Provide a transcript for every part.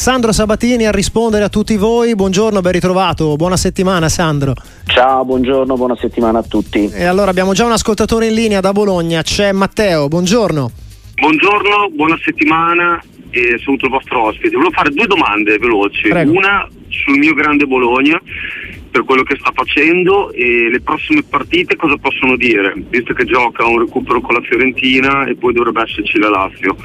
Sandro Sabatini a rispondere a tutti voi. Buongiorno, ben ritrovato, buona settimana Sandro. Ciao, buongiorno, buona settimana a tutti. E allora abbiamo già un ascoltatore in linea da Bologna, c'è Matteo, buongiorno. Buongiorno, buona settimana e saluto il vostro ospite. Volevo fare due domande veloci. Prego. Una sul mio grande Bologna per quello che sta facendo e le prossime partite cosa possono dire, visto che gioca un recupero con la Fiorentina e poi dovrebbe esserci la Lazio.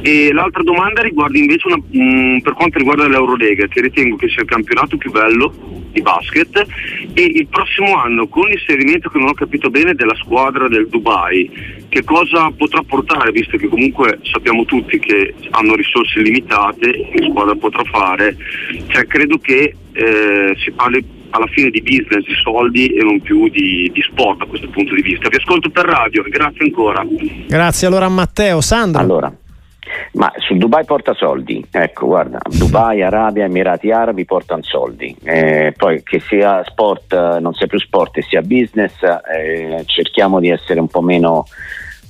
E l'altra domanda riguarda invece una, mh, per quanto riguarda l'Eurolega, che ritengo che sia il campionato più bello di basket e il prossimo anno con l'inserimento che non ho capito bene della squadra del Dubai, che cosa potrà portare, visto che comunque sappiamo tutti che hanno risorse limitate, che squadra potrà fare, cioè credo che eh, si parli alla fine di business, di soldi e non più di, di sport a questo punto di vista. Vi ascolto per radio, grazie ancora. Grazie allora a Matteo. Sandro. Allora, ma su Dubai porta soldi, ecco guarda, Dubai, Arabia, Emirati Arabi portano soldi, eh, poi che sia sport, eh, non sia più sport e sia business, eh, cerchiamo di essere un po' meno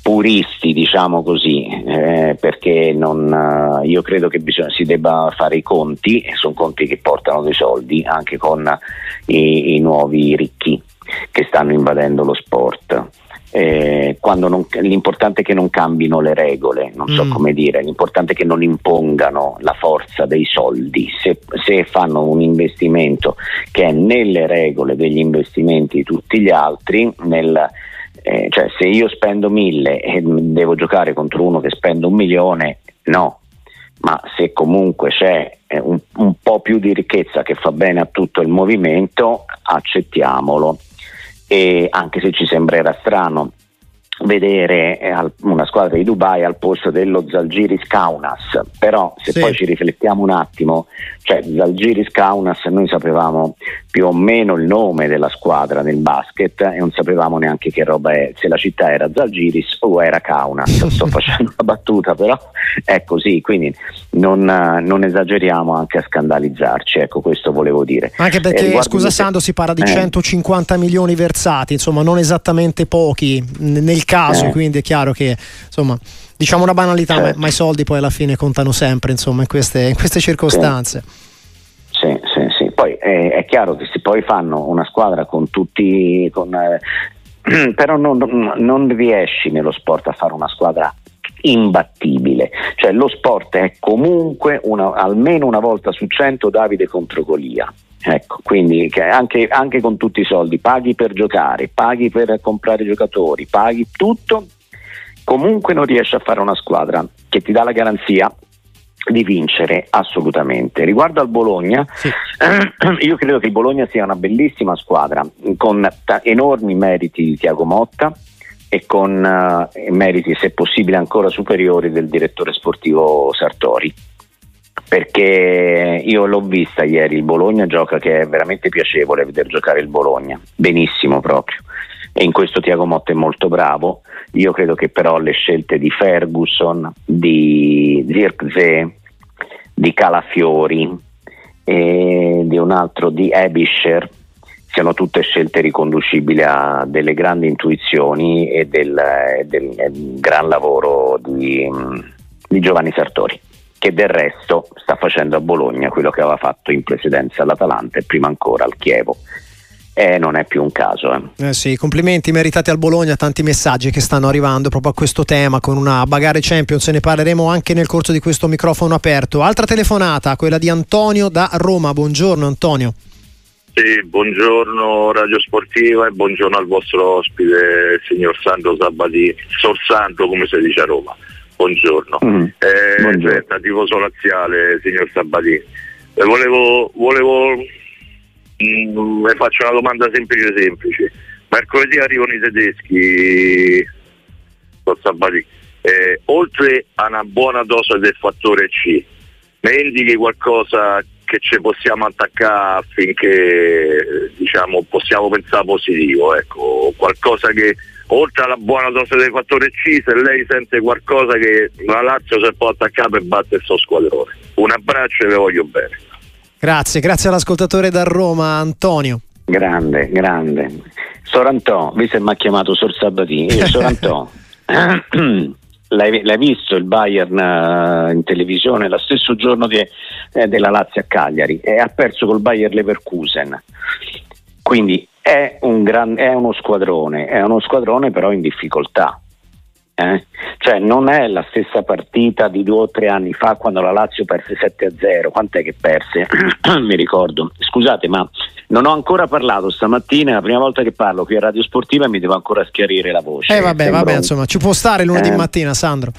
puristi, diciamo così, eh, perché non, eh, io credo che bisogna, si debba fare i conti, e sono conti che portano dei soldi anche con i, i nuovi ricchi che stanno invadendo lo sport. Eh, non- l'importante è che non cambino le regole, non so Mm. come dire, l'importante è che non impongano la forza dei soldi. Se, se fanno un investimento che è nelle regole degli investimenti di tutti gli altri, nel, eh, cioè se io spendo mille e devo giocare contro uno che spende un milione, no. Ma se comunque c'è eh, un, un po' più di ricchezza che fa bene a tutto il movimento, accettiamolo e anche se ci sembrerà strano vedere eh, una squadra di Dubai al posto dello Zalgiris Kaunas però se Sì. poi ci riflettiamo un attimo cioè Zalgiris Kaunas noi sapevamo più o meno il nome della squadra nel basket e non sapevamo neanche che roba è se la città era Zalgiris o era Kaunas sto facendo una battuta però è così quindi non, eh, non esageriamo anche a scandalizzarci ecco questo volevo dire Anche Eh, perché, riguardo scusa Sandro, si parla di Eh. 150 milioni versati, insomma non esattamente pochi nel caso, Eh. quindi è chiaro che insomma diciamo una banalità, ma, Certo. ma i soldi poi alla fine contano sempre insomma in queste, in queste circostanze. Sì, sì, sì. Poi eh, è chiaro che se poi fanno una squadra con tutti, con, eh, però non- non riesci nello sport a fare una squadra imbattibile, cioè lo sport è comunque una- almeno una volta su cento Davide contro Golia. Ecco, quindi che anche, anche con tutti i soldi, paghi per giocare, paghi per comprare giocatori, paghi tutto, comunque non riesci a fare una squadra che ti dà la garanzia di vincere assolutamente. Riguardo al Bologna, Sì. io credo che il Bologna sia una bellissima squadra con enormi meriti di Tiago Motta e con eh, meriti, se possibile, ancora superiori del direttore sportivo Sartori. Perché io l'ho vista ieri, il Bologna gioca che è veramente piacevole vedere giocare il Bologna, benissimo proprio. E in questo Tiago Motta è molto bravo. Io credo che però le scelte di Ferguson, di Zirkzee, di Calafiori e di un altro di Ebischer siano tutte scelte riconducibili a delle grandi intuizioni e del, del- gran lavoro di, di Giovanni Sartori che del resto sta facendo a Bologna quello che aveva fatto in precedenza all'Atalanta e prima ancora al Chievo e non è più un caso eh. Eh sì, complimenti meritati al Bologna, tanti messaggi che stanno arrivando proprio a questo tema con una Bagare Champions, ne parleremo anche nel corso di questo microfono aperto. Altra telefonata, quella di Antonio da Roma. Buongiorno Antonio. Sì, buongiorno Radio Sportiva e buongiorno al vostro ospite, il signor Sandro Sabatini, Sorsando come si dice a Roma. Buongiorno. Mm. Eh, Buongiorno. senta, tifoso laziale, signor Sabatini. Eh, volevo, volevo mm, le faccio una domanda semplice semplice. Mercoledì arrivano i tedeschi, signor Sabatini. Eh, oltre a una buona dose del fattore C, mi indichi qualcosa che ci possiamo attaccare affinché diciamo, possiamo pensare positivo, ecco, qualcosa che oltre alla buona dose del fattore C, se lei sente qualcosa che la Lazio si può attaccare per battere il suo squadrone. Un abbraccio e vi voglio bene. Grazie, grazie all'ascoltatore da Roma Antonio. grande, grande Sorantò, visto che mi ha chiamato Sor Sabatini io Sorantò l'hai, l'hai, visto il Bayern uh, in televisione lo stesso giorno di, eh, della Lazio a Cagliari e ha perso col Bayern Leverkusen. Quindi è, un gran, è uno squadrone, è uno squadrone però in difficoltà. Eh? Cioè non è la stessa partita di due o tre anni fa quando la Lazio perse 7-0, quant'è che perse? Mi ricordo. Scusate, ma non ho ancora parlato stamattina, è la prima volta che parlo qui a Radio Sportiva e mi devo ancora schiarire la voce. Eh vabbè, vabbè, insomma, ci può stare lunedì eh? mattina, Sandro.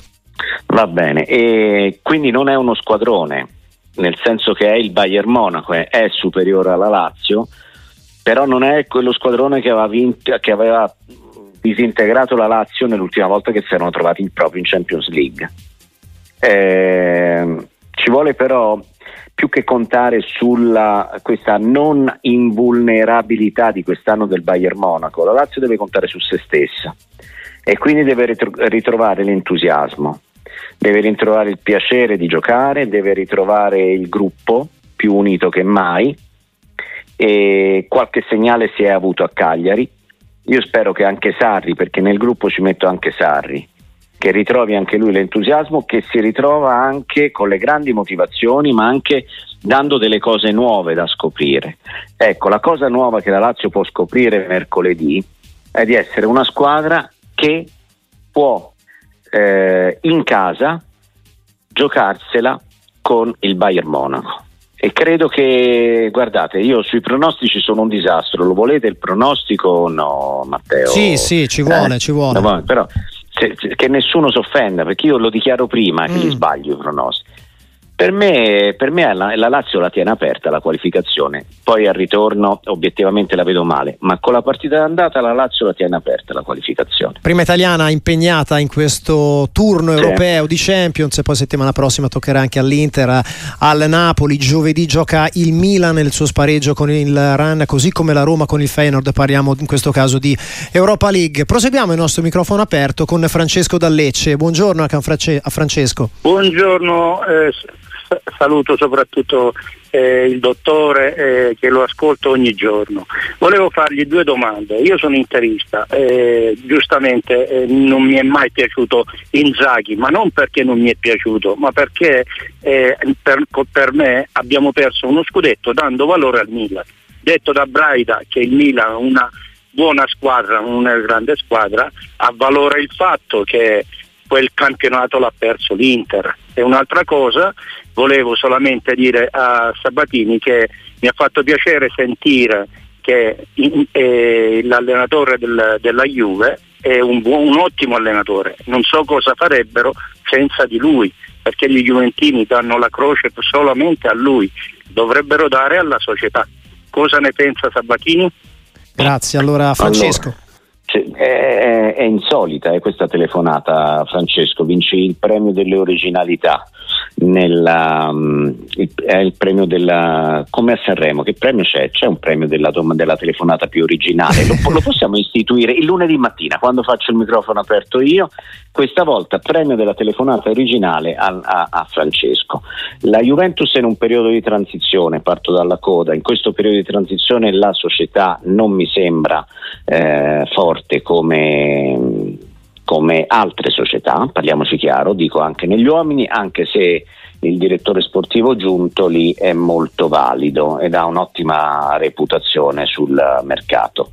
Va bene, e quindi non è uno squadrone, nel senso che è il Bayern Monaco, è superiore alla Lazio, però non è quello squadrone che aveva, vinto, che aveva disintegrato la Lazio nell'ultima volta che si erano trovati proprio in Champions League. Eh, ci vuole però più che contare sulla questa non invulnerabilità di quest'anno del Bayern Monaco, la Lazio deve contare su se stessa e quindi deve ritrovare l'entusiasmo, deve ritrovare il piacere di giocare, deve ritrovare il gruppo più unito che mai e qualche segnale si è avuto a Cagliari io spero che anche Sarri, perché nel gruppo ci metto anche Sarri, che ritrovi anche lui l'entusiasmo, che si ritrova anche con le grandi motivazioni, ma anche dando delle cose nuove da scoprire. Ecco, la cosa nuova che la Lazio può scoprire mercoledì è di essere una squadra che può eh, in casa giocarsela con il Bayern Monaco. E credo che, guardate, io sui pronostici sono un disastro. Lo volete il pronostico? No, Matteo. Sì, sì, ci vuole, eh? ci vuole. No, però se, se, che nessuno si offenda, perché io lo dichiaro prima che mm. li sbaglio i pronostici. Per me, per me la, la, Lazio la tiene aperta la qualificazione, poi al ritorno obiettivamente la vedo male, ma con la partita d'andata la Lazio la tiene aperta la qualificazione. Prima italiana impegnata in questo turno sì. europeo di Champions e poi settimana prossima toccherà anche all'Inter, al Napoli, giovedì gioca il Milan nel suo spareggio con il Ran, così come la Roma con il Feyenoord, parliamo in questo caso di Europa League. Proseguiamo il nostro microfono aperto con Francesco Dallecce. Buongiorno a Francesco. Buongiorno. Eh, saluto soprattutto eh, il dottore eh, che lo ascolto ogni giorno. Volevo fargli due domande. Io sono interista, eh, giustamente eh, non mi è mai piaciuto Inzaghi, ma non perché non mi è piaciuto, ma perché eh, per, per, me abbiamo perso uno scudetto dando valore al Milan. Detto da Braida che il Milan è una buona squadra, non una grande squadra, ha valore il fatto che quel campionato l'ha perso l'Inter. E un'altra cosa, volevo solamente dire a Sabatini che mi ha fatto piacere sentire che eh, l'allenatore del, della Juve è un, buon, un ottimo allenatore, non so cosa farebbero senza di lui, perché gli Juventini danno la croce solamente a lui, dovrebbero dare alla società. Cosa ne pensa Sabatini? Grazie, allora Francesco. Allora. È, è, insolita eh, questa telefonata, Francesco. Vinci il premio delle originalità. Nella, um, il, è il premio della come a Sanremo che premio c'è? C'è un premio della, della telefonata più originale lo, lo, possiamo istituire il lunedì mattina quando faccio il microfono aperto io questa volta premio della telefonata originale a, a, a Francesco la Juventus è in un periodo di transizione parto dalla coda in questo periodo di transizione la società non mi sembra eh, forte come come altre società, parliamoci chiaro, dico anche negli uomini, anche se il direttore sportivo giunto lì è molto valido ed ha un'ottima reputazione sul mercato.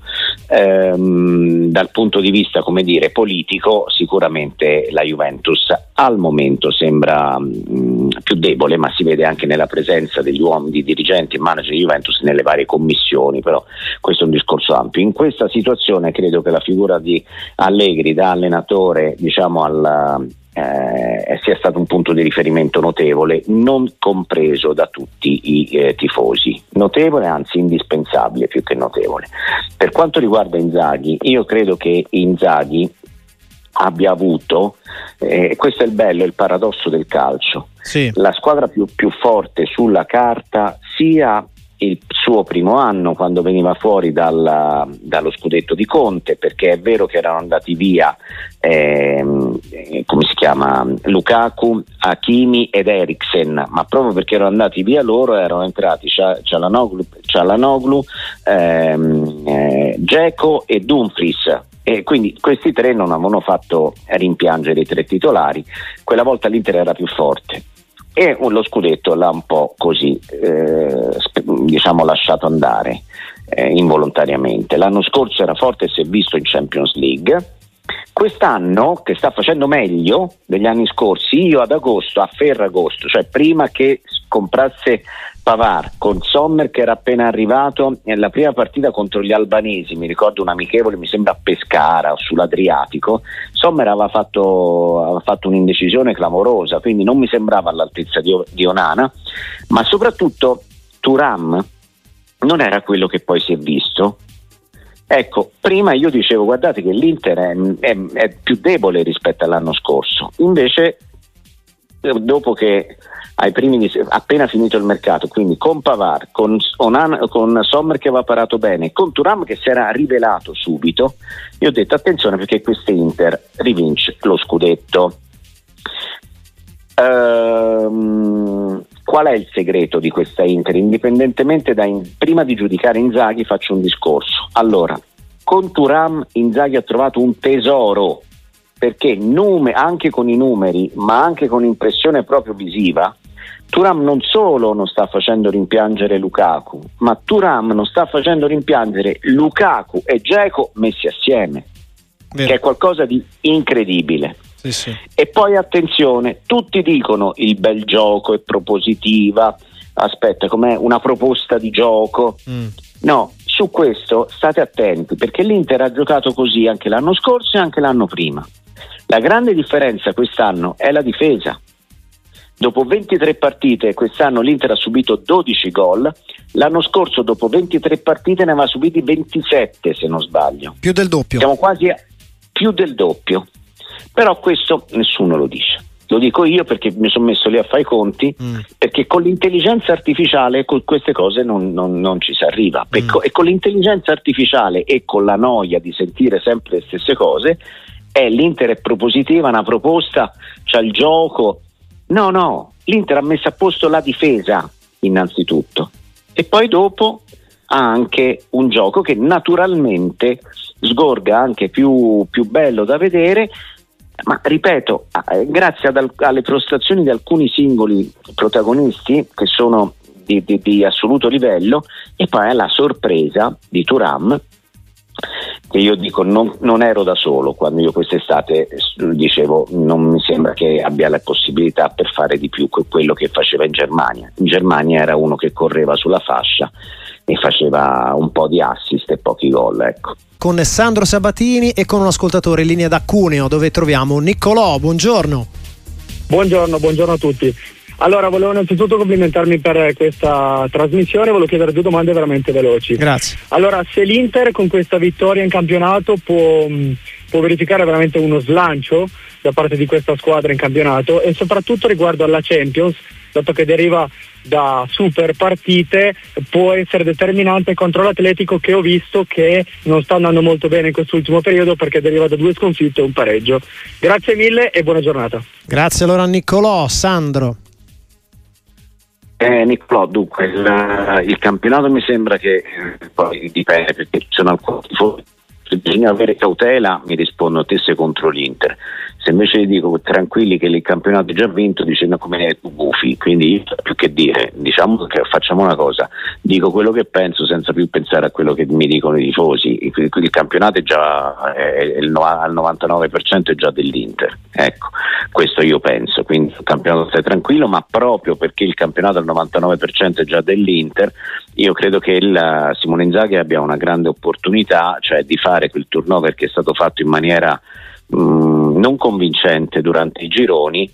Ehm, dal punto di vista come dire, politico sicuramente la Juventus al momento sembra mh, mm, più debole ma si vede anche nella presenza degli uomini, di dirigenti e manager di Juventus nelle varie commissioni però questo è un discorso ampio. In questa situazione credo che la figura di Allegri da allenatore diciamo al eh, sia stato un punto di riferimento notevole, non compreso da tutti i eh, tifosi. Notevole, anzi indispensabile più che notevole. Per quanto riguarda Inzaghi, io credo che Inzaghi abbia avuto, eh, questo è il bello, il paradosso del calcio, sì. la squadra più, più forte sulla carta sia il suo primo anno quando veniva fuori dal, dallo scudetto di Conte perché è vero che erano andati via ehm, come si chiama Lukaku, Hakimi ed Eriksen ma proprio perché erano andati via loro erano entrati Cialanoglu, Cialanoglu ehm, eh, Geco e Dumfries. E quindi questi tre non avevano fatto rimpiangere i tre titolari, quella volta l'Inter era più forte e lo scudetto l'ha un po' così eh, diciamo lasciato andare eh, involontariamente. L'anno scorso era forte e si è visto in Champions League. Quest'anno, che sta facendo meglio degli anni scorsi, io ad agosto, a Ferragosto, cioè prima che comprasse Pavar con Sommer che era appena arrivato nella prima partita contro gli albanesi, mi ricordo un amichevole, mi sembra a Pescara o sull'Adriatico, Sommer aveva fatto, aveva fatto un'indecisione clamorosa, quindi non mi sembrava all'altezza di, di Onana, ma soprattutto Turam non era quello che poi si è visto. Ecco, prima io dicevo guardate che l'Inter è, è, è più debole rispetto all'anno scorso, invece dopo che primi appena finito il mercato, quindi con Pavar, con, Onan, con Sommer che aveva parato bene, con Turam che si era rivelato subito, io ho detto attenzione perché questo Inter rivince lo scudetto. Ehm, qual è il segreto di questa Inter? Indipendentemente da in, prima di giudicare Inzaghi faccio un discorso. Allora, con Turam Inzaghi ha trovato un tesoro perché nume, anche con i numeri, ma anche con impressione proprio visiva, Turam non solo non sta facendo rimpiangere Lukaku, ma Turam non sta facendo rimpiangere Lukaku e Geco messi assieme, Vero. che è qualcosa di incredibile. Sì, sì. E poi attenzione, tutti dicono il bel gioco è propositiva, aspetta, com'è una proposta di gioco. Mm. No, su questo state attenti perché l'Inter ha giocato così anche l'anno scorso e anche l'anno prima. La grande differenza quest'anno è la difesa. Dopo 23 partite, quest'anno l'Inter ha subito 12 gol, l'anno scorso dopo 23 partite ne aveva subiti 27 se non sbaglio. Più del doppio. Siamo quasi a più del doppio. Però questo nessuno lo dice. Lo dico io perché mi sono messo lì a fare i conti, mm. perché con l'intelligenza artificiale con queste cose non, non, non ci si arriva. Mm. E con l'intelligenza artificiale e con la noia di sentire sempre le stesse cose eh, l'Inter è propositiva, una proposta, c'è il gioco. No, no, l'Inter ha messo a posto la difesa innanzitutto e poi dopo ha anche un gioco che naturalmente sgorga anche più, più bello da vedere ma ripeto, eh, grazie ad, alle prestazioni di alcuni singoli protagonisti che sono di, di, di assoluto livello e poi alla sorpresa di Turam che io dico non, non, ero da solo quando io quest'estate dicevo non mi sembra che abbia la possibilità per fare di più quello che faceva in Germania. In Germania era uno che correva sulla fascia e faceva un po' di assist e pochi gol. Ecco. Con Sandro Sabatini e con un ascoltatore in linea da Cuneo dove troviamo Niccolò. Buongiorno. Buongiorno, buongiorno a tutti. Allora, volevo innanzitutto complimentarmi per questa trasmissione, volevo chiedere due domande veramente veloci. Grazie. Allora, se l'Inter con questa vittoria in campionato può, può verificare veramente uno slancio da parte di questa squadra in campionato e soprattutto riguardo alla Champions, dato che deriva da super partite, può essere determinante contro l'Atletico che ho visto che non sta andando molto bene in quest'ultimo periodo perché deriva da due sconfitte e un pareggio. Grazie mille e buona giornata. Grazie allora Niccolò, Sandro. Eh, Niccolò, dunque il, il, campionato mi sembra che eh, poi dipende perché ci sono alcuni bisogna avere cautela, mi rispondo a te sei contro l'Inter. Se invece dico tranquilli che il campionato è già vinto, dicendo come è gufi, quindi più che dire, diciamo che facciamo una cosa, dico quello che penso senza più pensare a quello che mi dicono i tifosi. Il, il campionato è già è il, al 99% è già dell'Inter. Ecco, questo io penso, quindi il campionato stai tranquillo, ma proprio perché il campionato al 99% è già dell'Inter, io credo che il Simone Inzaghi abbia una grande opportunità, cioè di fare quel turnover che è stato fatto in maniera mm, non convincente durante i gironi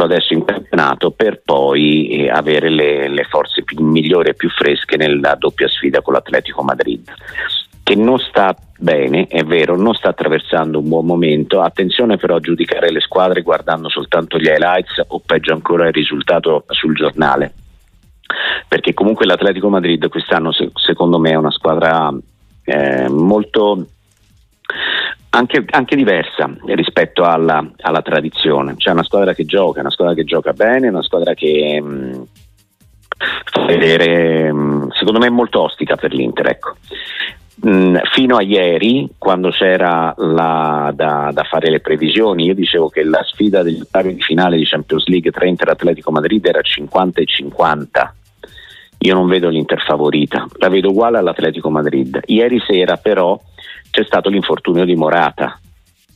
adesso in campionato per poi eh, avere le, le forze più, migliori e più fresche nella doppia sfida con l'Atletico Madrid che non sta bene, è vero, non sta attraversando un buon momento. Attenzione però a giudicare le squadre guardando soltanto gli highlights o peggio ancora il risultato sul giornale. Perché comunque l'Atletico Madrid quest'anno secondo me è una squadra eh, molto anche, anche, diversa rispetto alla, alla, tradizione. C'è una squadra che gioca, una squadra che gioca bene, una squadra che mh, mm, vedere, mh, mm, secondo me, è molto ostica per l'Inter. Ecco. Mm, fino a ieri, quando c'era la, da, da, fare le previsioni, io dicevo che la sfida degli ottavi di finale di Champions League tra Inter e Atletico Madrid era 50 e 50. Io non vedo l'Inter favorita, la vedo uguale all'Atletico Madrid. Ieri sera però c'è stato l'infortunio di Morata.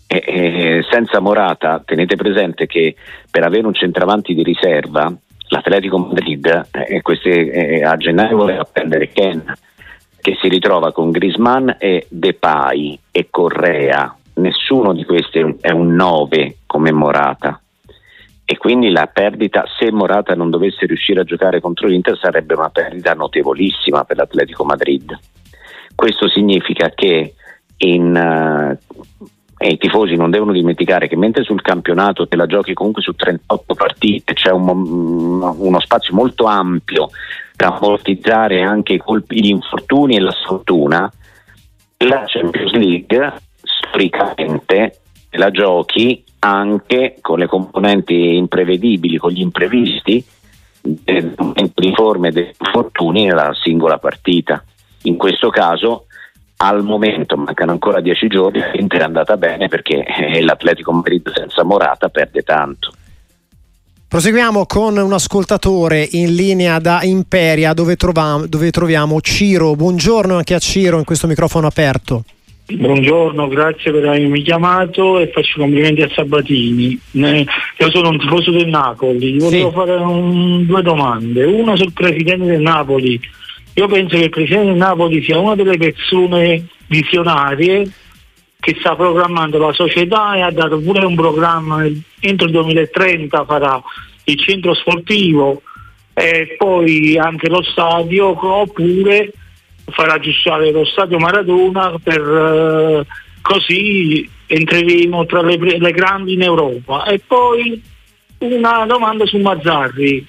E, e, senza Morata tenete presente che per avere un centravanti di riserva l'Atletico Madrid eh, queste, eh, a gennaio voleva prendere Ken che si ritrova con Grisman e Depay e Correa. Nessuno di questi è un 9 come Morata. E quindi la perdita, se Morata non dovesse riuscire a giocare contro l'Inter, sarebbe una perdita notevolissima per l'Atletico Madrid. Questo significa che in, uh, e i tifosi non devono dimenticare che mentre sul campionato te la giochi comunque su 38 partite c'è un, uno spazio molto ampio da ammortizzare anche i colpi, gli infortuni e la sfortuna, la Champions League storicamente la giochi anche con le componenti imprevedibili, con gli imprevisti del momento di forme e degli infortuni nella singola partita. In questo caso al momento mancano ancora dieci giorni, l'Inter è andata bene perché eh, l'Atletico Madrid senza Morata perde tanto. Proseguiamo con un ascoltatore in linea da Imperia dove, troviamo, dove troviamo Ciro. Buongiorno anche a Ciro in questo microfono aperto. Buongiorno, grazie per avermi chiamato e faccio complimenti a Sabatini. Io sono un tifoso del Napoli, Gli volevo sì. fare un, due domande. Una sul presidente del Napoli. Io penso che il presidente Napoli sia una delle persone visionarie che sta programmando la società e ha dato pure un programma entro il 2030 farà il centro sportivo e poi anche lo stadio oppure farà aggiustare lo stadio Maradona per eh, così entreremo tra le, le, grandi in Europa. E poi una domanda su Mazzarri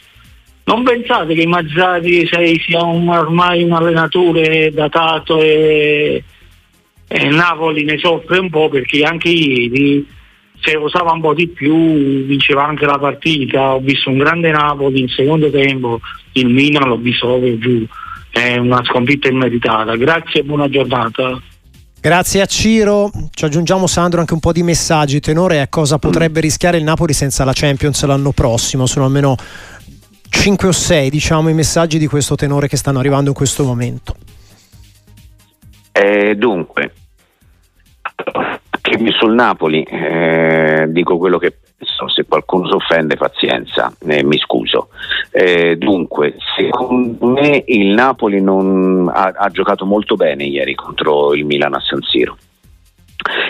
non pensate che Mazzarri sia un, ormai un allenatore datato e eh, Napoli ne soffre un po' perché anche ieri se usava un po' di più vinceva anche la partita. Ho visto un grande Napoli in secondo tempo il Milan l'ho visto proprio giù. È una sconfitta immeritata. Grazie e buona giornata. Grazie a Ciro, ci aggiungiamo Sandro anche un po' di messaggi. Tenore è cosa potrebbe rischiare il Napoli senza la Champions l'anno prossimo? Sono almeno 5 o 6 diciamo i messaggi di questo tenore che stanno arrivando in questo momento. Eh, dunque, sul Napoli eh, dico quello che penso, se qualcuno si offende pazienza, eh, mi scuso. Eh, dunque, secondo me il Napoli non, ha, ha, giocato molto bene ieri contro il Milan a San Siro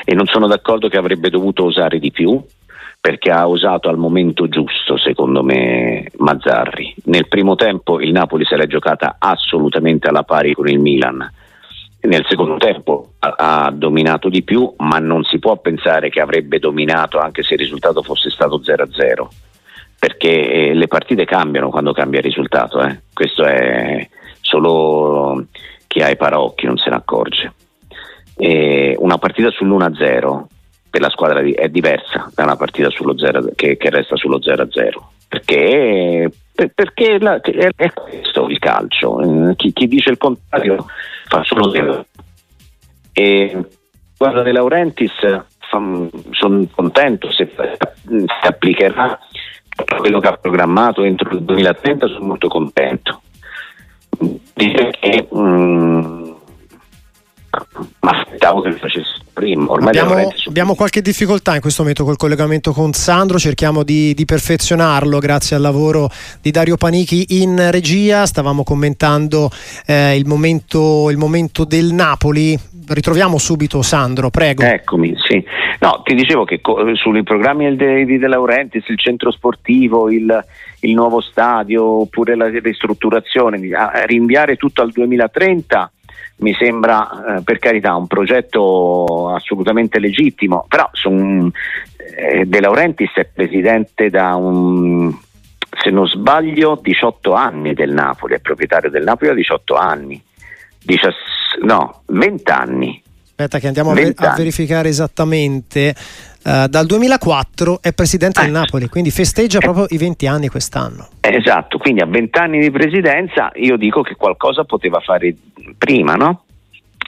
e non sono d'accordo che avrebbe dovuto osare di più perché ha osato al momento giusto, secondo me, Mazzarri. Nel primo tempo il Napoli se l'è giocata assolutamente alla pari con il Milan nel secondo tempo ha, dominato di più, ma non si può pensare che avrebbe dominato anche se il risultato fosse stato 0-0, perché eh, le partite cambiano quando cambia il risultato, eh. questo è solo chi ha i paraocchi non se ne accorge. E una partita sull'1-0 per la squadra è diversa da una partita 0, che, che resta sullo 0-0, perché perché la, è, questo il calcio. Eh, chi, chi, dice il contrario fa solo zero. E guarda De Laurentiis, sono contento se si applicherà quello che ha programmato entro il 2030, sono molto contento. Dice che mh, aspettavo che facesse prima. Ormai abbiamo, abbiamo, qualche difficoltà in questo momento col collegamento con Sandro, cerchiamo di, di, perfezionarlo grazie al lavoro di Dario Panichi in regia. Stavamo commentando eh, il, momento, il momento del Napoli. Ritroviamo subito Sandro, prego. Eccomi, sì. No, ti dicevo che co- sui programmi di De, De Laurentiis, il centro sportivo, il, il nuovo stadio oppure la ristrutturazione, rinviare tutto al 2030 mi sembra eh, per carità un progetto assolutamente legittimo, però son, eh, De Laurentiis è presidente da un, se non sbaglio, 18 anni del Napoli, è proprietario del Napoli da 18 anni, 19, no, 20 anni. Aspetta che andiamo a, ver- a verificare esattamente. Uh, dal 2004 è presidente eh. del Napoli, quindi festeggia eh. proprio i 20 anni quest'anno. Esatto, quindi a 20 anni di presidenza io dico che qualcosa poteva fare prima, no?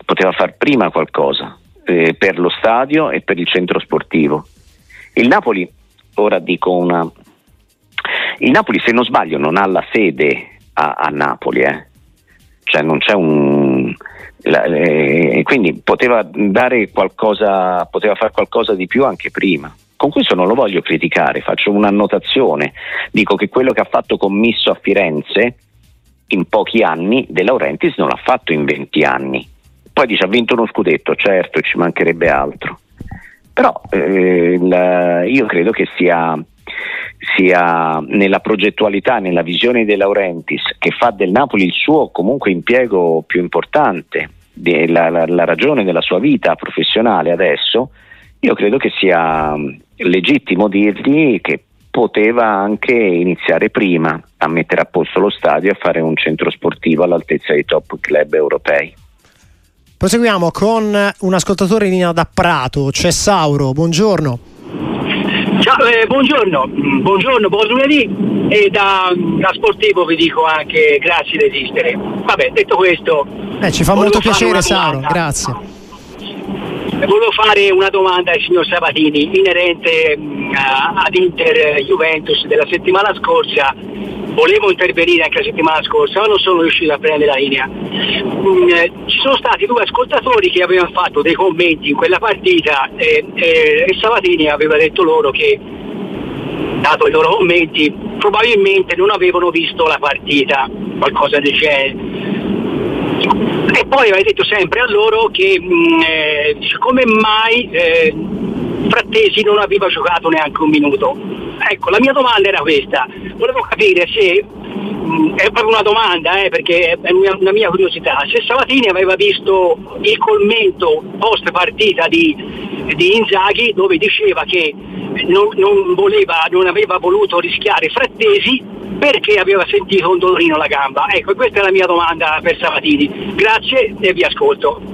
poteva far prima qualcosa eh, per lo stadio e per il centro sportivo. Il Napoli, ora dico una... Il Napoli se non sbaglio non ha la sede a, a Napoli, eh? cioè non c'è un... La, eh, quindi poteva dare qualcosa, poteva fare qualcosa di più anche prima. Con questo non lo voglio criticare, faccio un'annotazione. Dico che quello che ha fatto Commisso a Firenze in pochi anni, De Laurentiis non l'ha fatto in 20 anni. Poi dice ha vinto uno scudetto, certo, ci mancherebbe altro. Però eh, la, io credo che sia, sia, nella progettualità, nella visione De Laurentiis, che fa del Napoli il suo comunque impiego più importante, la, la, la ragione della sua vita professionale adesso, io credo che sia legittimo dirgli che poteva anche iniziare prima a mettere a posto lo stadio e a fare un centro sportivo all'altezza dei top club europei. Proseguiamo con un ascoltatore in linea da Prato, c'è Sauro, buongiorno. Ciao, eh, buongiorno, mm, buongiorno, buon lunedì e da, da, sportivo vi dico anche grazie di esistere. Vabbè, detto questo... Eh, ci fa molto piacere Sauro, grazie. Volevo fare una domanda al signor Sabatini inerente mh, mm, ad Inter Juventus della settimana scorsa. Volevo intervenire anche la settimana scorsa, ma non sono riuscito a prendere la linea. Mm, eh, ci sono stati due ascoltatori che avevano fatto dei commenti in quella partita e, e, e Sabatini aveva detto loro che, dato i loro commenti, probabilmente non avevano visto la partita, qualcosa del genere poi avete detto sempre a loro che mh, mm, eh, come mai eh, Frattesi non aveva giocato neanche un minuto. Ecco, la mia domanda era questa, volevo capire se è proprio una domanda, eh, perché è una, una, mia curiosità. Se Sabatini aveva visto il commento post partita di, di Inzaghi dove diceva che non, non, voleva, non aveva voluto rischiare Frattesi perché aveva sentito un dolorino alla gamba? Ecco, questa è la mia domanda per Sabatini. Grazie e vi ascolto.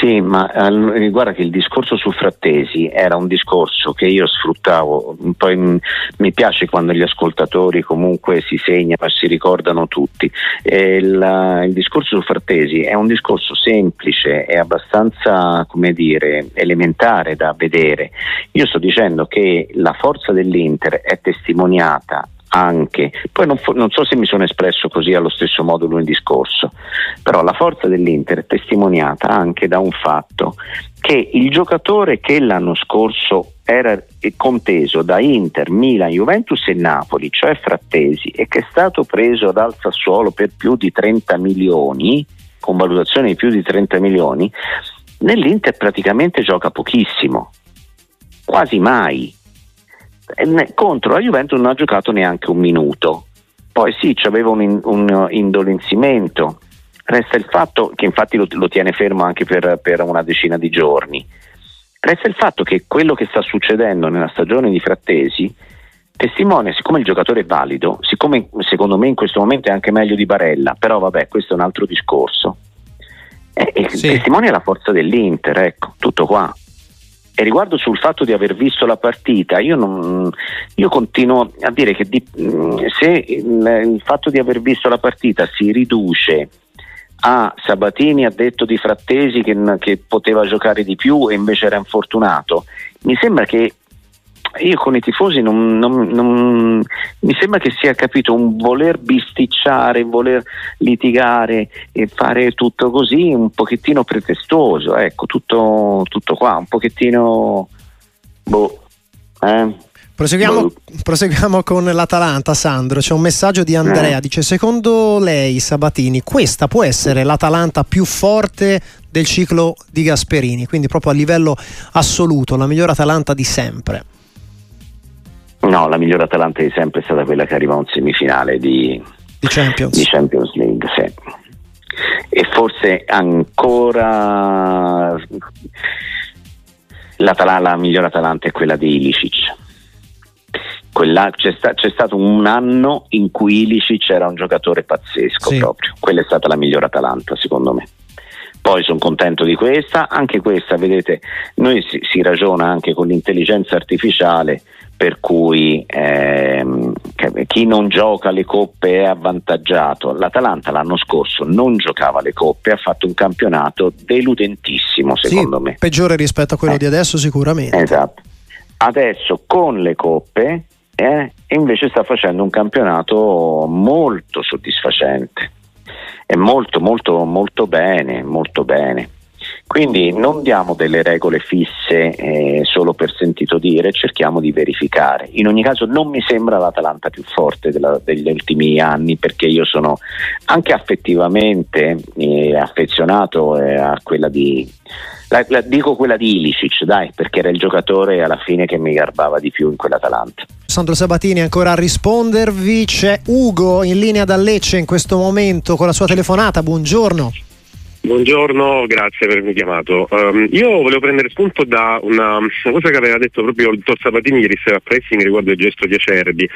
Sì, ma eh, guarda che il discorso su Frattesi era un discorso che io sfruttavo, poi m- mi piace quando gli ascoltatori comunque si segnano e si ricordano tutti. Il, il, discorso su Frattesi è un discorso semplice e abbastanza, come dire, elementare da vedere. Io sto dicendo che la forza dell'Inter è testimoniata anche, poi non, non, so se mi sono espresso così allo stesso modo lunedì scorso, però la forza dell'Inter è testimoniata anche da un fatto che il giocatore che l'anno scorso era conteso da Inter, Milan, Juventus e Napoli, cioè Frattesi, e che è stato preso dal Sassuolo per più di 30 milioni, con valutazione di più di 30 milioni, nell'Inter praticamente gioca pochissimo, quasi mai contro la Juventus non ha giocato neanche un minuto. Poi sì, c'aveva un, un indolenzimento. Resta il fatto che infatti lo, lo tiene fermo anche per, per, una decina di giorni. Resta il fatto che quello che sta succedendo nella stagione di Frattesi testimonia, siccome il giocatore è valido, siccome secondo me in questo momento è anche meglio di Barella, però vabbè, questo è un altro discorso. Eh, sì. Testimonia la forza dell'Inter, ecco, tutto qua. E riguardo sul fatto di aver visto la partita, io, non, io continuo a dire che di, se il, il fatto di aver visto la partita si riduce a Sabatini ha detto di Frattesi che, che, poteva giocare di più e invece era infortunato. Mi sembra che io con i tifosi non, non, non, mi sembra che sia capito un voler bisticciare, voler litigare e fare tutto così un pochettino pretestuoso, ecco, tutto, tutto qua, un pochettino boh. Eh? Proseguiamo, boh. proseguiamo, con l'Atalanta, Sandro. C'è un messaggio di Andrea. Eh. Dice: Secondo lei, Sabatini, questa può essere l'Atalanta più forte del ciclo di Gasperini, quindi proprio a livello assoluto, la migliore Atalanta di sempre. No, la migliore Atalanta di sempre è stata quella che arriva a un semifinale di, di, Champions. di Champions. League, sì. E forse ancora la migliore Atalanta è quella di Ilicic. Quella, c'è, sta, c'è, stato un anno in cui Ilicic era un giocatore pazzesco sì. proprio. Quella è stata la migliore Atalanta, secondo me. Poi sono contento di questa, anche questa, vedete, noi si, si ragiona anche con l'intelligenza artificiale per cui ehm, chi non gioca le coppe è avvantaggiato. L'Atalanta l'anno scorso non giocava le coppe, ha fatto un campionato deludentissimo secondo sì, me. Peggiore rispetto a quello eh. di adesso sicuramente. Esatto. Adesso con le coppe eh, invece sta facendo un campionato molto soddisfacente molto molto molto bene, molto bene. Quindi non diamo delle regole fisse eh, solo per sentito dire, cerchiamo di verificare. In ogni caso non mi sembra l'Atalanta più forte della, degli ultimi anni perché io sono anche affettivamente eh, affezionato eh, a quella di... La, la, dico quella di Ilicic, dai, perché era il giocatore alla fine che mi garbava di più in quell'Atalanta. Sandro Sabatini ancora a rispondervi, c'è Ugo in linea da Lecce in questo momento con la sua telefonata, buongiorno. Buongiorno, grazie per avermi chiamato. Um, io volevo prendere spunto da una, una, cosa che aveva detto proprio il dottor Sabatini ieri sera a Pressing riguardo il gesto di Acerbi,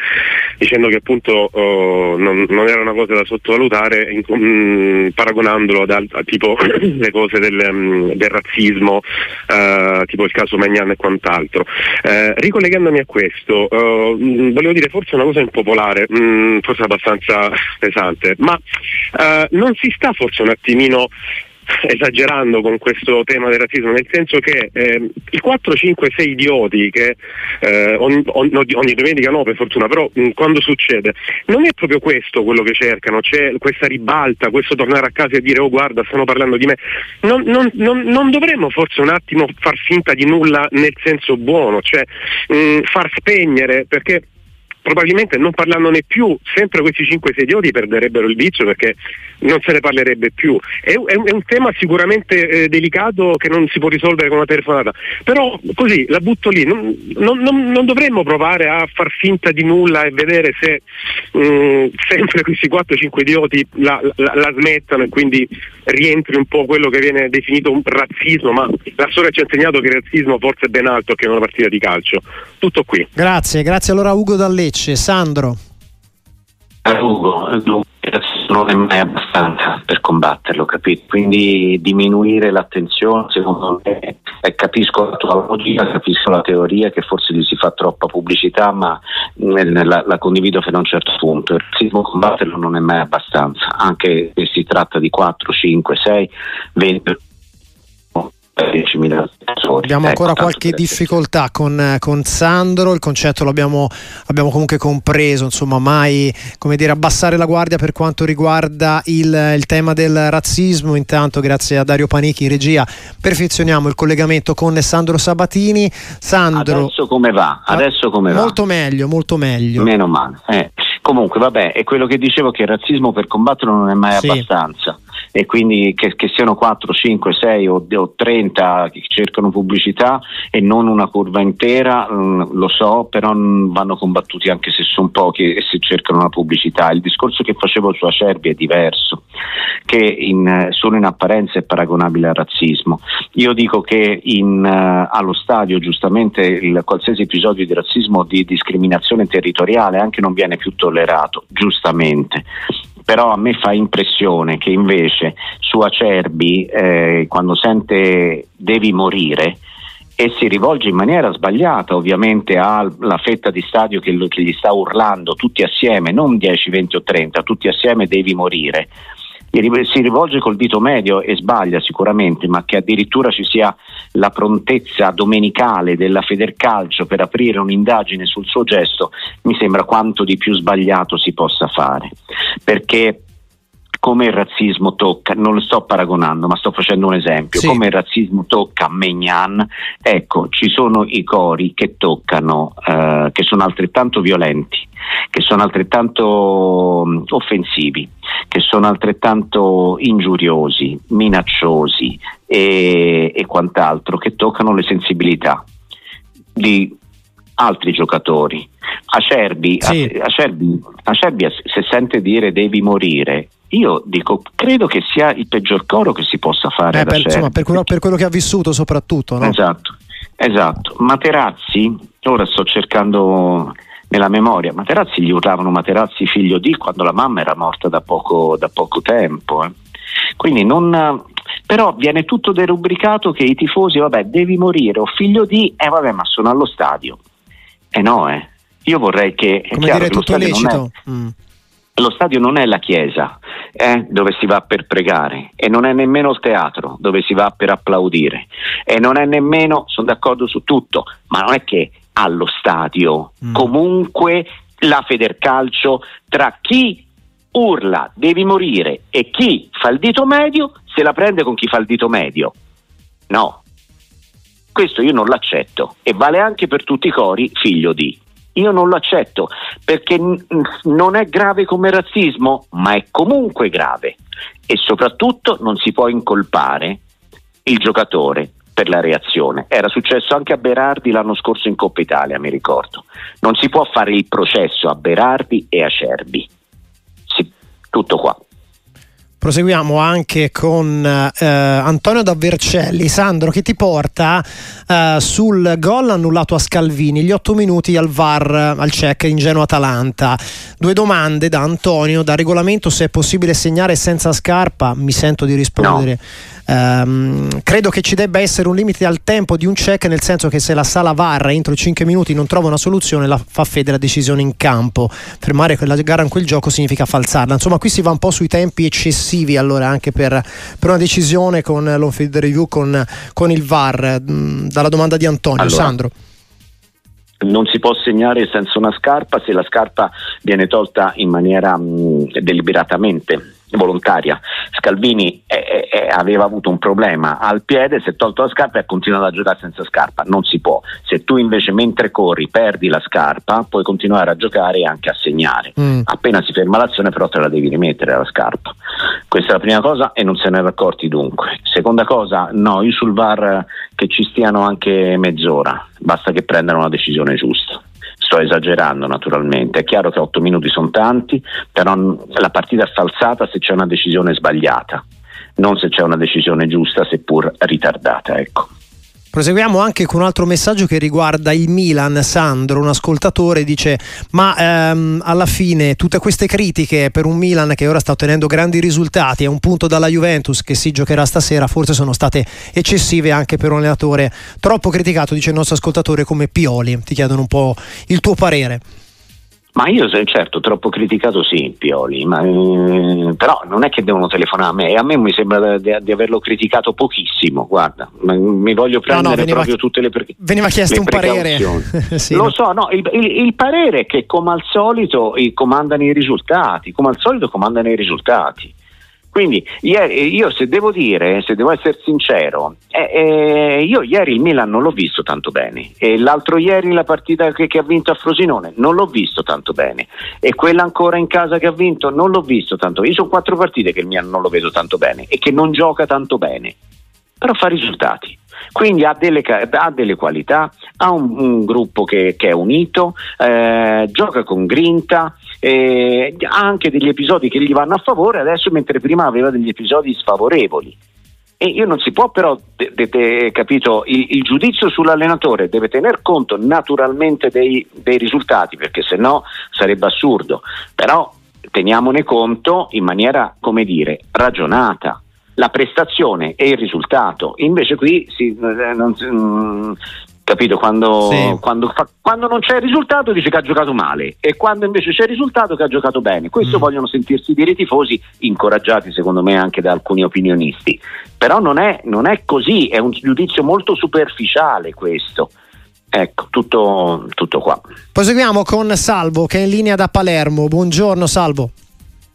dicendo che appunto uh, non, non, era una cosa da sottovalutare in, um, paragonandolo ad, a, tipo le cose del, um, del razzismo, uh, tipo il caso Magnan e quant'altro. Uh, ricollegandomi a questo, volevo dire forse una cosa impopolare, mm, forse abbastanza pesante, ma non si sta forse un attimino esagerando con questo tema del razzismo, nel senso che eh, i 4, 5, 6 idioti che eh, ogni, ogni, domenica no per fortuna, però mh, quando succede, non è proprio questo quello che cercano, c'è questa ribalta, questo tornare a casa e dire oh guarda stanno parlando di me, non, non, non, non dovremmo forse un attimo far finta di nulla nel senso buono, cioè mh, far spegnere, perché probabilmente non parlandone più, sempre questi 5-6 idioti perderebbero il vizio perché non se ne parlerebbe più. È, è, è un tema sicuramente eh, delicato che non si può risolvere con una telefonata, però così la butto lì, non, non, non, non dovremmo provare a far finta di nulla e vedere se mh, mm, sempre questi 4-5 idioti la, la, la, smettano e quindi rientri un po' quello che viene definito un razzismo, ma la storia ci ha insegnato che il razzismo forse è ben altro che una partita di calcio. Tutto qui. Grazie, grazie allora Ugo Dallecci. Lecce. Sandro. Ugo, non è mai abbastanza per combatterlo, capito? Quindi diminuire l'attenzione, secondo me, eh, capisco la tua logica, capisco la teoria che forse gli si fa troppa pubblicità, ma eh, la, la, condivido fino a un certo punto. Il razzismo combatterlo non è mai abbastanza, anche se si tratta di 4, 5, 6, 20 10.000 persone. Abbiamo ancora ecco, qualche difficoltà con, con, Sandro, il concetto l'abbiamo abbiamo comunque compreso, insomma mai come dire, abbassare la guardia per quanto riguarda il, il, tema del razzismo, intanto grazie a Dario Panichi in regia perfezioniamo il collegamento con Sandro Sabatini. Sandro, adesso come va? Adesso come va? Molto meglio, molto meglio. Meno male. Eh. Comunque vabbè, è quello che dicevo che il razzismo per combatterlo non è mai sì. abbastanza e quindi che, che, siano 4, 5, 6 o, o 30 che cercano pubblicità e non una curva intera, mh, mm, lo so, però vanno combattuti anche se sono pochi e se cercano una pubblicità. Il discorso che facevo su Acerbi è diverso, che in, solo in apparenza è paragonabile al razzismo. Io dico che in, uh, allo stadio giustamente il, qualsiasi episodio di razzismo o di discriminazione territoriale anche non viene più tollerato, giustamente però a me fa impressione che invece su Acerbi eh, quando sente devi morire e si rivolge in maniera sbagliata ovviamente alla fetta di stadio che, che gli sta urlando tutti assieme, non 10, 20 o 30, tutti assieme devi morire si rivolge col dito medio e sbaglia sicuramente, ma che addirittura ci sia la prontezza domenicale della Federcalcio per aprire un'indagine sul suo gesto, mi sembra quanto di più sbagliato si possa fare. Perché come il razzismo tocca, non lo sto paragonando, ma sto facendo un esempio, sì. come il razzismo tocca Megnan, ecco, ci sono i cori che toccano, eh, che sono altrettanto violenti, che sono altrettanto offensivi, che sono altrettanto ingiuriosi, minacciosi e, e quant'altro, che toccano le sensibilità di altri giocatori. Acerbi, sì. Acerbi, Acerbi se sente dire devi morire io dico, credo che sia il peggior coro che si possa fare. Eh, per, insomma, per, quello, per, quello, che ha vissuto soprattutto. No? Esatto, esatto. Materazzi, ora sto cercando nella memoria, Materazzi gli urlavano Materazzi figlio di quando la mamma era morta da poco, da poco tempo. Eh. Quindi non, però viene tutto derubricato che i tifosi, vabbè, devi morire o figlio di, eh vabbè, ma sono allo stadio. Eh no, eh. Io vorrei che... Come chiaro, dire tutto lecito. È, mm. Lo stadio non è la chiesa eh, dove si va per pregare e non è nemmeno il teatro dove si va per applaudire e non è nemmeno, sono d'accordo su tutto, ma non è che allo stadio mm. comunque la Federcalcio tra chi urla devi morire e chi fa il dito medio se la prende con chi fa il dito medio. No, questo io non l'accetto e vale anche per tutti i cori figlio di. Io non lo accetto perché non è grave come razzismo, ma è comunque grave e soprattutto non si può incolpare il giocatore per la reazione. Era successo anche a Berardi l'anno scorso in Coppa Italia, mi ricordo. Non si può fare il processo a Berardi e a Cerbi. Sì, tutto qua. Proseguiamo anche con eh, Antonio da Vercelli. Sandro, che ti porta eh, sul gol annullato a Scalvini, gli otto minuti al VAR, al check in Genoa-Atalanta. Due domande da Antonio, da regolamento se è possibile segnare senza scarpa, mi sento di rispondere. No Um, credo che ci debba essere un limite al tempo di un check, nel senso che se la sala VAR entro 5 minuti non trova una soluzione, la fa fede la decisione in campo. Fermare quella gara in quel gioco significa falsarla. Insomma, qui si va un po' sui tempi eccessivi allora anche per, per una decisione con l'on-field review con, con il VAR. Mm, dalla domanda di Antonio. Allora. Sandro non si può segnare senza una scarpa se la scarpa viene tolta in maniera mh, mm, deliberatamente volontaria. Scalvini eh, eh, aveva avuto un problema al piede, si è tolto la scarpa e ha continuato a giocare senza scarpa. Non si può. Se tu invece mentre corri perdi la scarpa, puoi continuare a giocare e anche a segnare. Mm. Appena si ferma l'azione, però te la devi rimettere la scarpa. Questa è la prima cosa e non se ne erano accorti dunque. Seconda cosa, no, io sul VAR che ci stiano anche mezz'ora, basta che prendano una decisione giusta. Sto esagerando naturalmente, è chiaro che 8 minuti sono tanti, però la partita è falsata se c'è una decisione sbagliata, non se c'è una decisione giusta seppur ritardata. Ecco. Proseguiamo anche con un altro messaggio che riguarda il Milan. Sandro, un ascoltatore, dice: Ma ehm, alla fine tutte queste critiche per un Milan che ora sta ottenendo grandi risultati a un punto dalla Juventus che si giocherà stasera, forse sono state eccessive anche per un allenatore troppo criticato, dice il nostro ascoltatore, come Pioli. Ti chiedono un po' il tuo parere. Ma io certo, troppo criticato sì, Pioli, ma, eh, però non è che devono telefonare a me, a me mi sembra di, di averlo criticato pochissimo, guarda, mi voglio prendere no, no, veniva, proprio tutte le, pre- veniva chiesto un parere. sì, Lo no. so, no, il, il, il, parere è che come al solito comandano i risultati, come al solito comandano i risultati. Quindi io se devo dire, se devo essere sincero, eh, eh, io ieri il Milan non l'ho visto tanto bene e l'altro ieri la partita che, che, ha vinto a Frosinone non l'ho visto tanto bene e quella ancora in casa che ha vinto non l'ho visto tanto bene. Io sono quattro partite che il Milan non lo vedo tanto bene e che non gioca tanto bene, però fa risultati. Quindi ha delle, ha delle qualità, ha un, un gruppo che, che, è unito, eh, gioca con grinta, eh, ha anche degli episodi che gli vanno a favore adesso mentre prima aveva degli episodi sfavorevoli. E io non si può però, de, de, de, capito, il, il, giudizio sull'allenatore deve tener conto naturalmente dei, dei risultati perché se no sarebbe assurdo, però teniamone conto in maniera, come dire, ragionata la prestazione e il risultato. Invece qui si, eh, non, mm, capito? Quando, sì. quando, fa, quando, non c'è il risultato dice che ha giocato male e quando invece c'è il risultato che ha giocato bene. Questo mm. vogliono sentirsi dire i tifosi, incoraggiati secondo me anche da alcuni opinionisti. Però non è, non è così, è un giudizio molto superficiale questo. Ecco, tutto, tutto qua. Proseguiamo con Salvo che è in linea da Palermo. Buongiorno Salvo.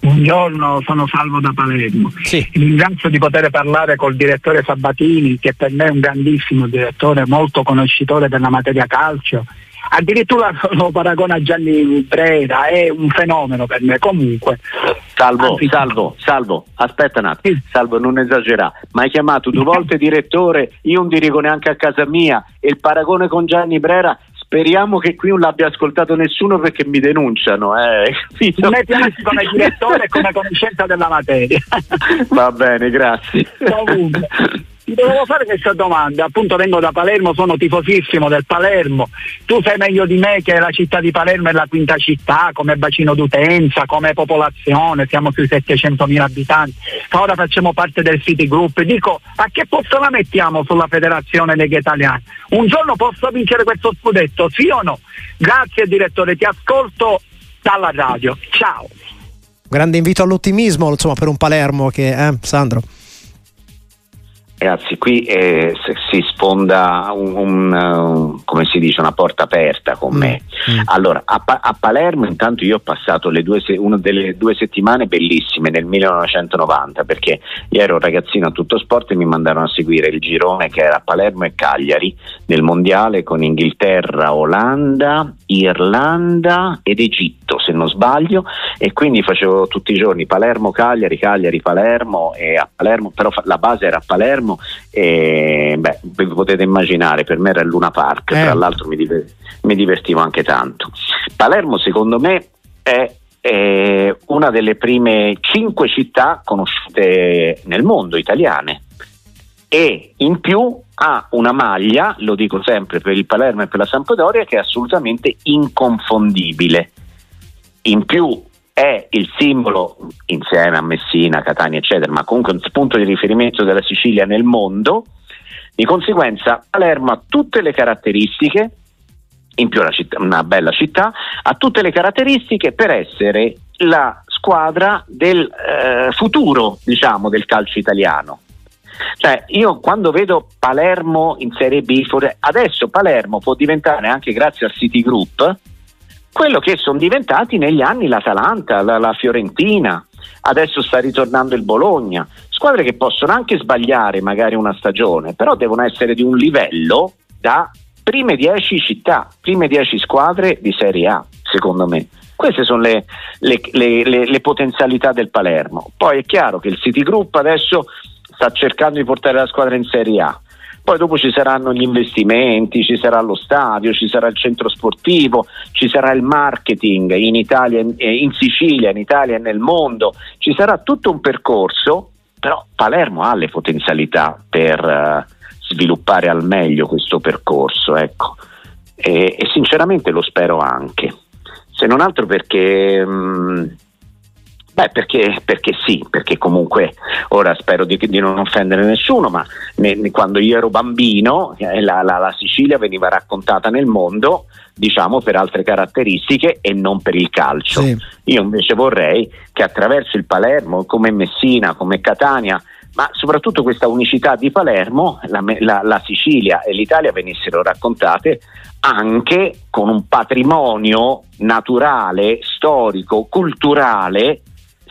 Buongiorno, sono Salvo da Palermo. Sì. Ringrazio di poter parlare col direttore Sabatini, che per me è un grandissimo direttore, molto conoscitore della materia calcio. Addirittura lo paragona a Gianni Brera, è un fenomeno per me. Comunque. Salvo, Anzi, salvo, salvo, aspetta un attimo, sì. salvo, non esagera. Ma hai chiamato due volte direttore, io non dirigo neanche a casa mia e il paragone con Gianni Brera Speriamo che qui non l'abbia ascoltato nessuno perché mi denunciano. Eh, non è piace come direttore e come conoscenza della materia. Va bene, grazie. Comunque, ti fare questa domanda, appunto vengo da Palermo, sono tifosissimo del Palermo, tu sai meglio di me che la città di Palermo è la quinta città come bacino d'utenza, come popolazione, siamo sui 700.000 abitanti, ora facciamo parte del City Group, dico a che posto la mettiamo sulla Federazione Lega Italiana? Un giorno posso vincere questo scudetto, sì o no? Grazie direttore, ti ascolto dalla radio, ciao! Grande invito all'ottimismo insomma, per un Palermo che, eh, Sandro? Ragazzi, qui eh, si sfonda un, un, uh, come si dice, una porta aperta con me. Mm. mm. Allora, a, a, Palermo intanto io ho passato due, una delle due settimane bellissime nel 1990 perché io ero ragazzino a tutto sport e mi mandarono a seguire il girone che era Palermo e Cagliari nel mondiale con Inghilterra, Olanda, Irlanda ed Egitto se non sbaglio e quindi facevo tutti i giorni Palermo-Cagliari, Cagliari-Palermo e a Palermo, però la base era a Palermo Palermo e beh, vi potete immaginare, per me era il Luna Park, eh. tra l'altro mi, diver- mi divertivo anche tanto. Palermo secondo me è è una delle prime cinque città conosciute nel mondo italiane e in più ha una maglia, lo dico sempre per il Palermo e per la Sampdoria, che è assolutamente inconfondibile. In più è il simbolo, insieme a Messina, Catania, eccetera, ma comunque un punto di riferimento della Sicilia nel mondo. Di conseguenza, Palermo ha tutte le caratteristiche, in più una, città, una bella città, ha tutte le caratteristiche per essere la squadra del eh, futuro, diciamo, del calcio italiano. Cioè, io quando vedo Palermo in Serie B, adesso Palermo può diventare anche grazie al City Group quello che sono diventati negli anni l'Atalanta, la, la Fiorentina, adesso sta ritornando il Bologna, squadre che possono anche sbagliare magari una stagione, però devono essere di un livello da prime 10 città, prime 10 squadre di Serie A, secondo me. Queste sono le, le, le, le, potenzialità del Palermo. Poi è chiaro che il City Group adesso sta cercando di portare la squadra in Serie A poi dopo ci saranno gli investimenti, ci sarà lo stadio, ci sarà il centro sportivo, ci sarà il marketing in Italia, in Sicilia, in Italia e nel mondo, ci sarà tutto un percorso, però Palermo ha le potenzialità per uh, sviluppare al meglio questo percorso, ecco. e, e, sinceramente lo spero anche, se non altro perché... Mh, mm, Beh, perché, perché, sì, perché comunque ora spero di, di non offendere nessuno, ma ne, quando io ero bambino eh, la, la, la, Sicilia veniva raccontata nel mondo diciamo per altre caratteristiche e non per il calcio. Sì. Io invece vorrei che attraverso il Palermo, come Messina, come Catania, ma soprattutto questa unicità di Palermo, la, la, la, Sicilia e l'Italia venissero raccontate anche con un patrimonio naturale, storico, culturale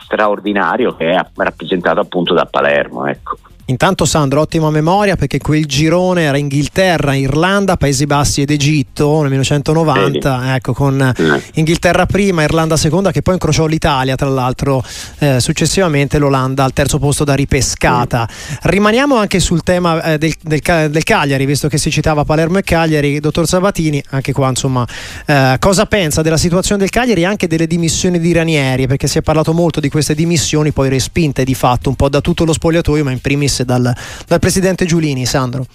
straordinario che è rappresentato appunto da Palermo. Ecco. Intanto Sandro, ottima memoria perché quel girone era Inghilterra, Irlanda, Paesi Bassi ed Egitto nel 1990, Vedi. ecco, con mm. Inghilterra prima, Irlanda seconda che poi incrociò l'Italia tra l'altro eh, successivamente l'Olanda al terzo posto da ripescata. Mm. Rimaniamo anche sul tema eh, del, del, del, Cagliari, visto che si citava Palermo e Cagliari, dottor Sabatini, anche qua insomma, eh, cosa pensa della situazione del Cagliari e anche delle dimissioni di Ranieri, perché si è parlato molto di queste dimissioni poi respinte di fatto un po' da tutto lo spogliatoio, ma in primis dal, dal presidente Giulini, Sandro.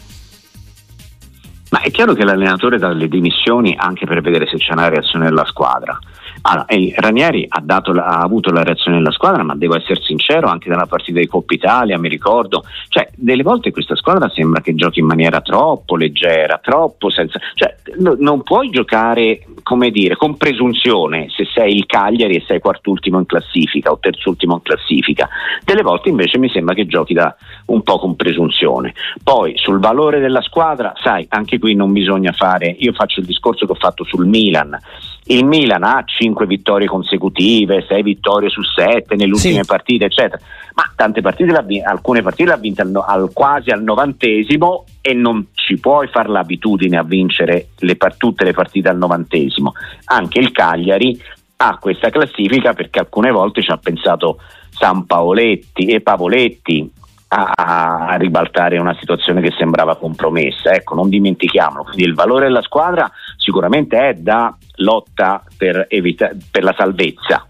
Ma è chiaro che l'allenatore dà le dimissioni anche per vedere se c'è una reazione della squadra. Allora, Ranieri ha, dato, ha, avuto la reazione della squadra, ma devo essere sincero, anche dalla partita di Coppa Italia, mi ricordo, cioè delle volte questa squadra sembra che giochi in maniera troppo leggera, troppo senza... Cioè, no, non puoi giocare, come dire, con presunzione se sei il Cagliari e sei quart'ultimo in classifica o terzultimo in classifica. Delle volte invece mi sembra che giochi da un po' con presunzione. Poi sul valore della squadra, sai, anche qui non bisogna fare, io faccio il discorso che ho fatto sul Milan. Il Milan ha 5 vittorie consecutive, 6 vittorie su 7 nelle ultime sì. partite, eccetera. Ma tante partite, alcune partite le ha vinte al, al, quasi al novantesimo e non ci puoi fare l'abitudine a vincere le, tutte le partite al novantesimo. Anche il Cagliari ha questa classifica perché alcune volte ci ha pensato San Paoletti e Pavoletti a, a, ribaltare una situazione che sembrava compromessa. Ecco, non dimentichiamolo. Quindi il valore della squadra sicuramente è da lotta per, evita- per la salvezza.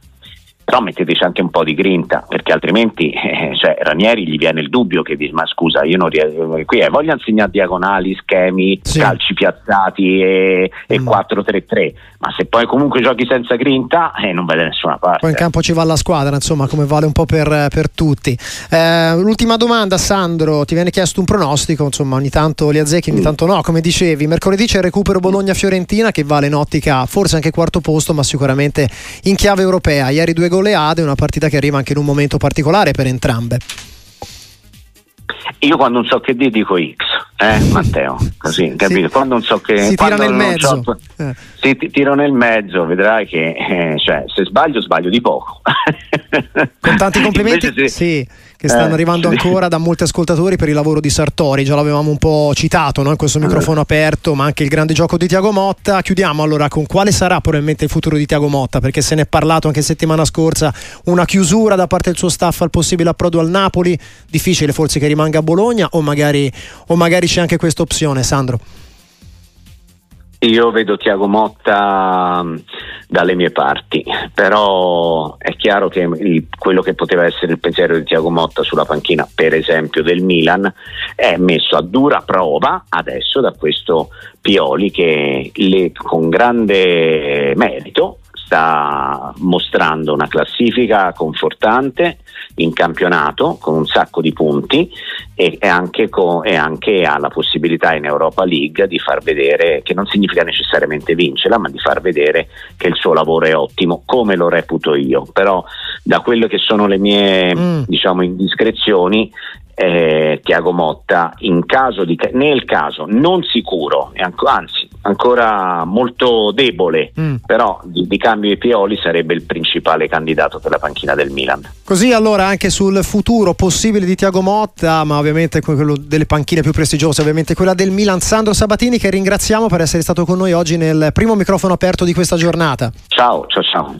Però metteteci anche un po' di grinta perché altrimenti eh, cioè, Ranieri gli viene il dubbio che dice ma scusa io non riesco qui eh, voglio insegnare diagonali schemi sì. calci piazzati e, e mm. 4-3-3 ma se poi comunque giochi senza grinta eh, non vai da nessuna parte poi in campo ci va la squadra insomma come vale un po' per, per tutti eh, l'ultima domanda Sandro ti viene chiesto un pronostico insomma ogni tanto li azzecchi ogni mm. tanto no come dicevi mercoledì c'è il recupero Bologna-Fiorentina che vale in ottica forse anche quarto posto ma sicuramente in chiave europea ieri due goleade, una partita che arriva anche in un momento particolare per entrambe. Io quando non so che dire dico X, eh Matteo, così, capito? Quando non so che... Si tira nel mezzo. So, eh. Si tiro nel mezzo, vedrai che eh, cioè, se sbaglio sbaglio di poco. Con tanti complimenti, sì. sì che stanno eh, arrivando sì. ancora da molti ascoltatori per il lavoro di Sartori, già l'avevamo un po' citato no? in questo microfono aperto, ma anche il grande gioco di Tiago Motta. Chiudiamo allora con quale sarà probabilmente il futuro di Tiago Motta, perché se ne è parlato anche settimana scorsa, una chiusura da parte del suo staff al possibile approdo al Napoli, difficile forse che rimanga a Bologna o magari, o magari c'è anche questa opzione, Sandro? Io vedo Tiago Motta mm, dalle mie parti, però è chiaro che il, quello che poteva essere il pensiero di Tiago Motta sulla panchina, per esempio del Milan, è messo a dura prova adesso da questo Pioli che le, con grande merito sta mostrando una classifica confortante in campionato con un sacco di punti e, e, anche, con, e, anche, ha la possibilità in Europa League di far vedere che non significa necessariamente vincerla ma di far vedere che il suo lavoro è ottimo come lo reputo io però da quelle che sono le mie mm. diciamo indiscrezioni eh, Tiago Motta caso di, nel caso non sicuro, anzi ancora molto debole, mm. però di, di, cambio di Pioli sarebbe il principale candidato per la panchina del Milan. Così allora anche sul futuro possibile di Tiago Motta, ma ovviamente quello delle panchine più prestigiose, ovviamente quella del Milan, Sandro Sabatini che ringraziamo per essere stato con noi oggi nel primo microfono aperto di questa giornata. Ciao, ciao, ciao.